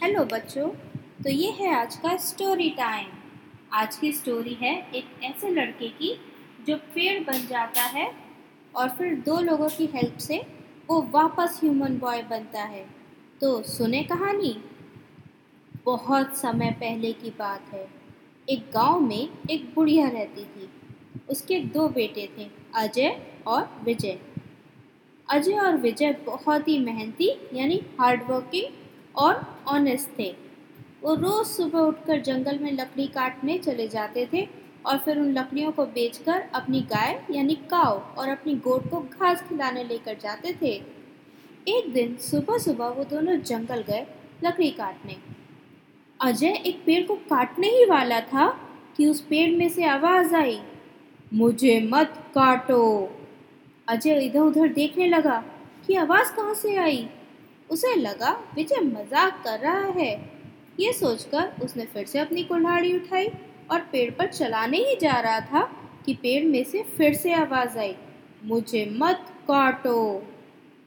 Hello बच्चों। तो ये है आज का स्टोरी टाइम आज की स्टोरी है एक ऐसे लड़के की जो पेड़ बन जाता है और फिर दो लोगों की हेल्प से वो वापस ह्यूमन बॉय बनता है। तो सुने कहानी? बहुत समय पहले की बात है। एक गाँव में एक बुढ़िया रहती थी। उसके दो बेटे थे, अजय और विजय। अजय और विजय बहुत ही मेहनती, यानी हार्डवर्किंग और ऑनेस्ट थे। वो रोज़ सुबह उठकर जंगल में लकड़ी काटने चले जाते थे और फिर उन लकड़ियों को बेचकर अपनी गाय यानी काव और अपनी गोट को घास खिलाने लेकर जाते थे। एक दिन सुबह सुबह वो दोनों जंगल गए लकड़ी काटने। अजय एक पेड़ को काटने ही वाला था कि उस पेड़ में से आवाज़ आई, मुझे मत काटो। अजय इधर उधर देखने लगा कि आवाज़ कहाँ से आई? उसे लगा, विजय मज़ाक कर रहा है। ये सोचकर उसने फिर से अपनी कुल्हाड़ी उठाई और पेड़ पर चलाने ही जा रहा था कि पेड़ में से फिर से आवाज़ आई, मुझे मत काटो।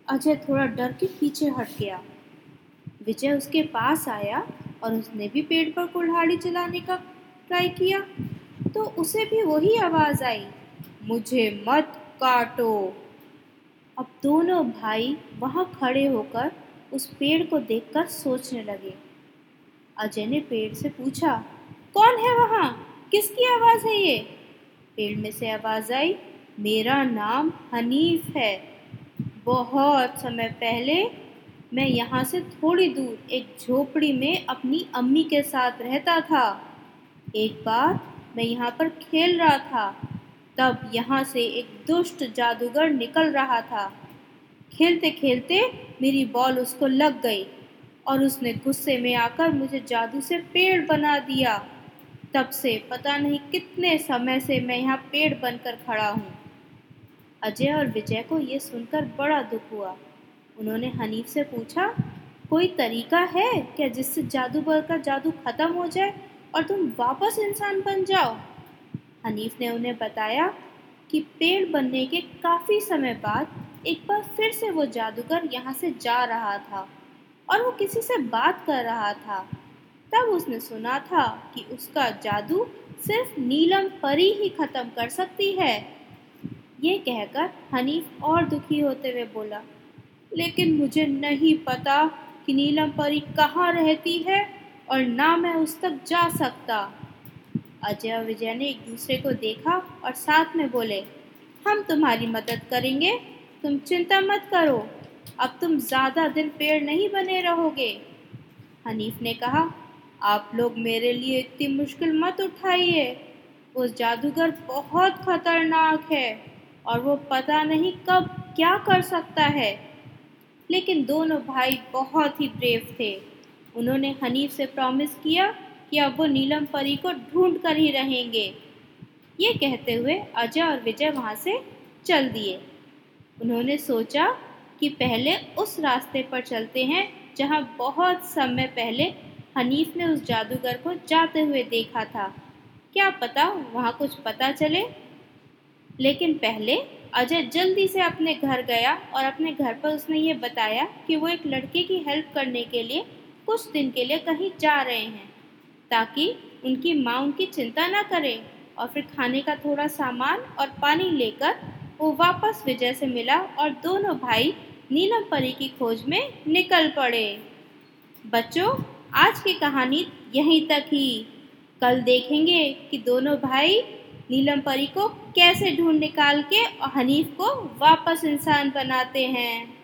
अजय थोड़ा डर के पीछे हट गया। विजय उसके पास आया और उसने भी पेड़ पर कुल्हाड़ी चलाने का ट्राई किया तो उसे भी वही आवाज़ आई, मुझे मत काटो। अब दोनों भाई वहाँ खड़े होकर उस पेड़ को देखकर सोचने लगे। अजय ने पेड़ से पूछा, कौन है वहाँ? किसकी आवाज़ है ये? पेड़ में से आवाज़ आई, मेरा नाम हनीफ है। बहुत समय पहले मैं यहाँ से थोड़ी दूर एक झोपड़ी में अपनी अम्मी के साथ रहता था। एक बार मैं यहाँ पर खेल रहा था, तब यहाँ से एक दुष्ट जादूगर निकल रहा था। खेलते खेलते मेरी बॉल उसको लग गई और उसने गुस्से में आकर मुझे जादू से पेड़ बना दिया। तब से पता नहीं कितने समय से मैं यहाँ पेड़ बनकर खड़ा हूँ। अजय और विजय को ये सुनकर बड़ा दुख हुआ। उन्होंने हनीफ से पूछा, कोई तरीका है क्या जिससे जादूगर का जादू खत्म हो जाए और तुम वापस इंसान बन जाओ? हनीफ ने उन्हें बताया कि पेड़ बनने के काफ़ी समय बाद एक बार फिर से वो जादूगर यहाँ से जा रहा था और वो किसी से बात कर रहा था। तब उसने सुना था कि उसका जादू सिर्फ़ नीलम परी ही खत्म कर सकती है। ये कहकर हनीफ और दुखी होते हुए बोला, लेकिन मुझे नहीं पता कि नीलम परी कहाँ रहती है और ना मैं उस तक जा सकता। अजय विजय ने एक दूसरे को देखा और साथ में बोले, हम तुम्हारी मदद करेंगे तुम चिंता मत करो, अब तुम ज़्यादा दिन पेड़ नहीं बने रहोगे। हनीफ ने कहा, आप लोग मेरे लिए इतनी मुश्किल मत उठाइए। वो जादूगर बहुत खतरनाक है और वो पता नहीं कब क्या कर सकता है। लेकिन दोनों भाई बहुत ही ब्रेव थे। उन्होंने हनीफ से प्रॉमिस किया कि अब वो नीलम परी को ढूंढ कर ही रहेंगे। ये कहते हुए अजय और विजय वहाँ से चल दिए। उन्होंने सोचा कि पहले उस रास्ते पर चलते हैं, जहाँ बहुत समय पहले हनीफ ने उस जादूगर को जाते हुए देखा था। क्या पता वहाँ कुछ पता चले? लेकिन पहले अजय जल्दी से अपने घर गया और अपने घर पर उसने ये बताया कि वो एक लड़के की हेल्प करने के लिए कुछ दिन के लिए कहीं जा रहे हैं, ताकि उनकी माँ उनकी चिंता ना करे और फिर खाने का थोड़ा सामान और पानी लेकर वो वापस विजय से मिला और दोनों भाई नीलम परी की खोज में निकल पड़े। बच्चों, आज की कहानी यहीं तक ही। कल देखेंगे कि दोनों भाई नीलम परी को कैसे ढूंढ निकाल के और हनीफ को वापस इंसान बनाते हैं।